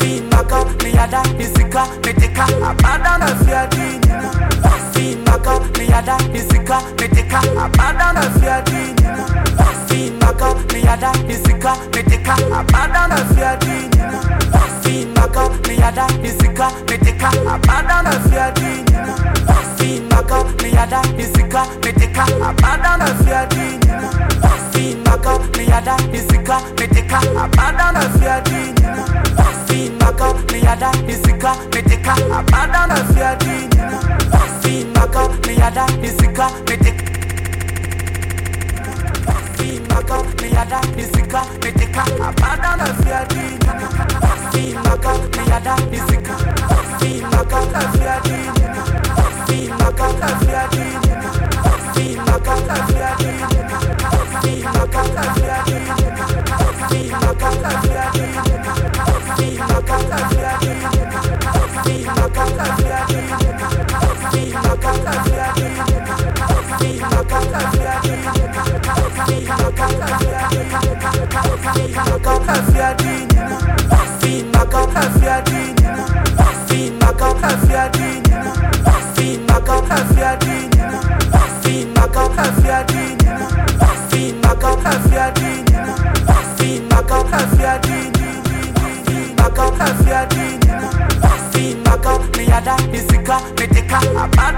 Basi baka ni yada ni sika ni teka Abada na fia dinina Basi baka ni yada ni sika ni teka Abada na fia dinina Basi baka ni yada ni sika ni teka Abada na fia dinina Basi baka ni yada ni sika ni teka Abada na fia dinina Basi baka ni yada ni sika ni teka Abada na fia dinina Si maka, mi yada, mi zika, mi teka Abada na fia di nina Si maka, mi yada, mi zika, mi teka Abada na fia di nina Si maka, mi yada, mi zika, mi zika, mi teka Abada na mi yada, mi zika Si maka, na fia di nina Si maka, na fia di nina Si maka, na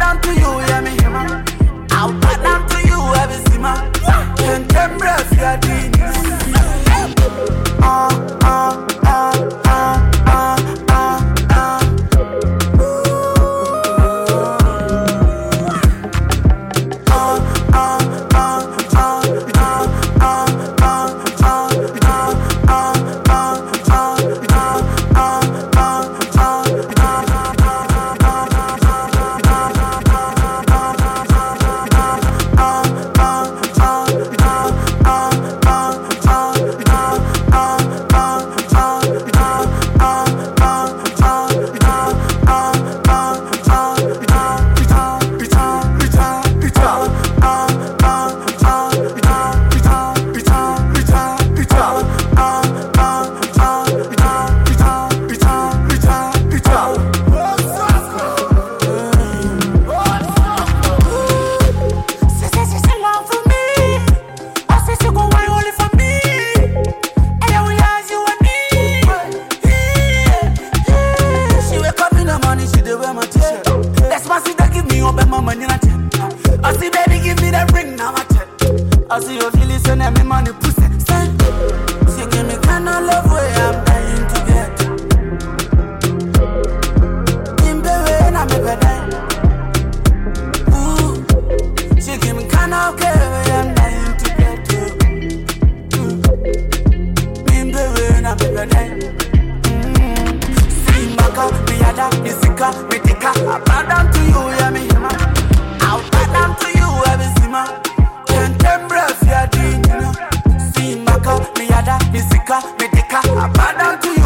Out, you, Ah. Africa, me yada, me sika, me. I bow down to you.